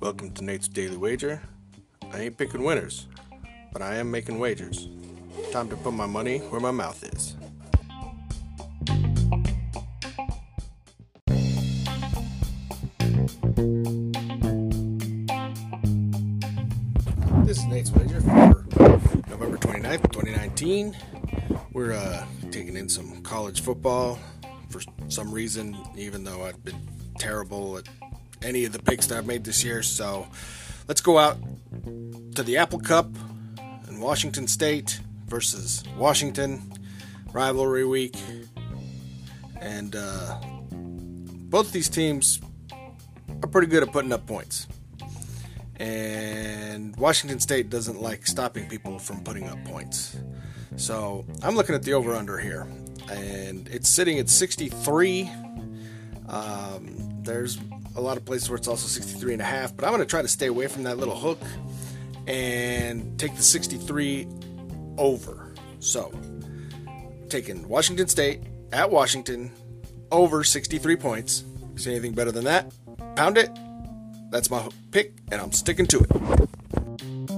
Welcome to Nate's Daily Wager. I ain't picking winners, but I am making wagers. Time to put my money where my mouth is. This is Nate's Wager for November 29th, 2019. We're uh, taking in some college football for some reason, even though I've been terrible at any of the picks that I've made this year. So let's go out to the Apple Cup in Washington State versus Washington rivalry week. And uh, both these teams are pretty good at putting up points. And Washington State doesn't like stopping people from putting up points. So I'm looking at the over under here. And it's sitting at 63. Um, there's a lot of places where it's also 63 and a half, but I'm going to try to stay away from that little hook and take the 63 over. So, taking Washington State at Washington over 63 points. See anything better than that? Pound it. That's my pick, and I'm sticking to it.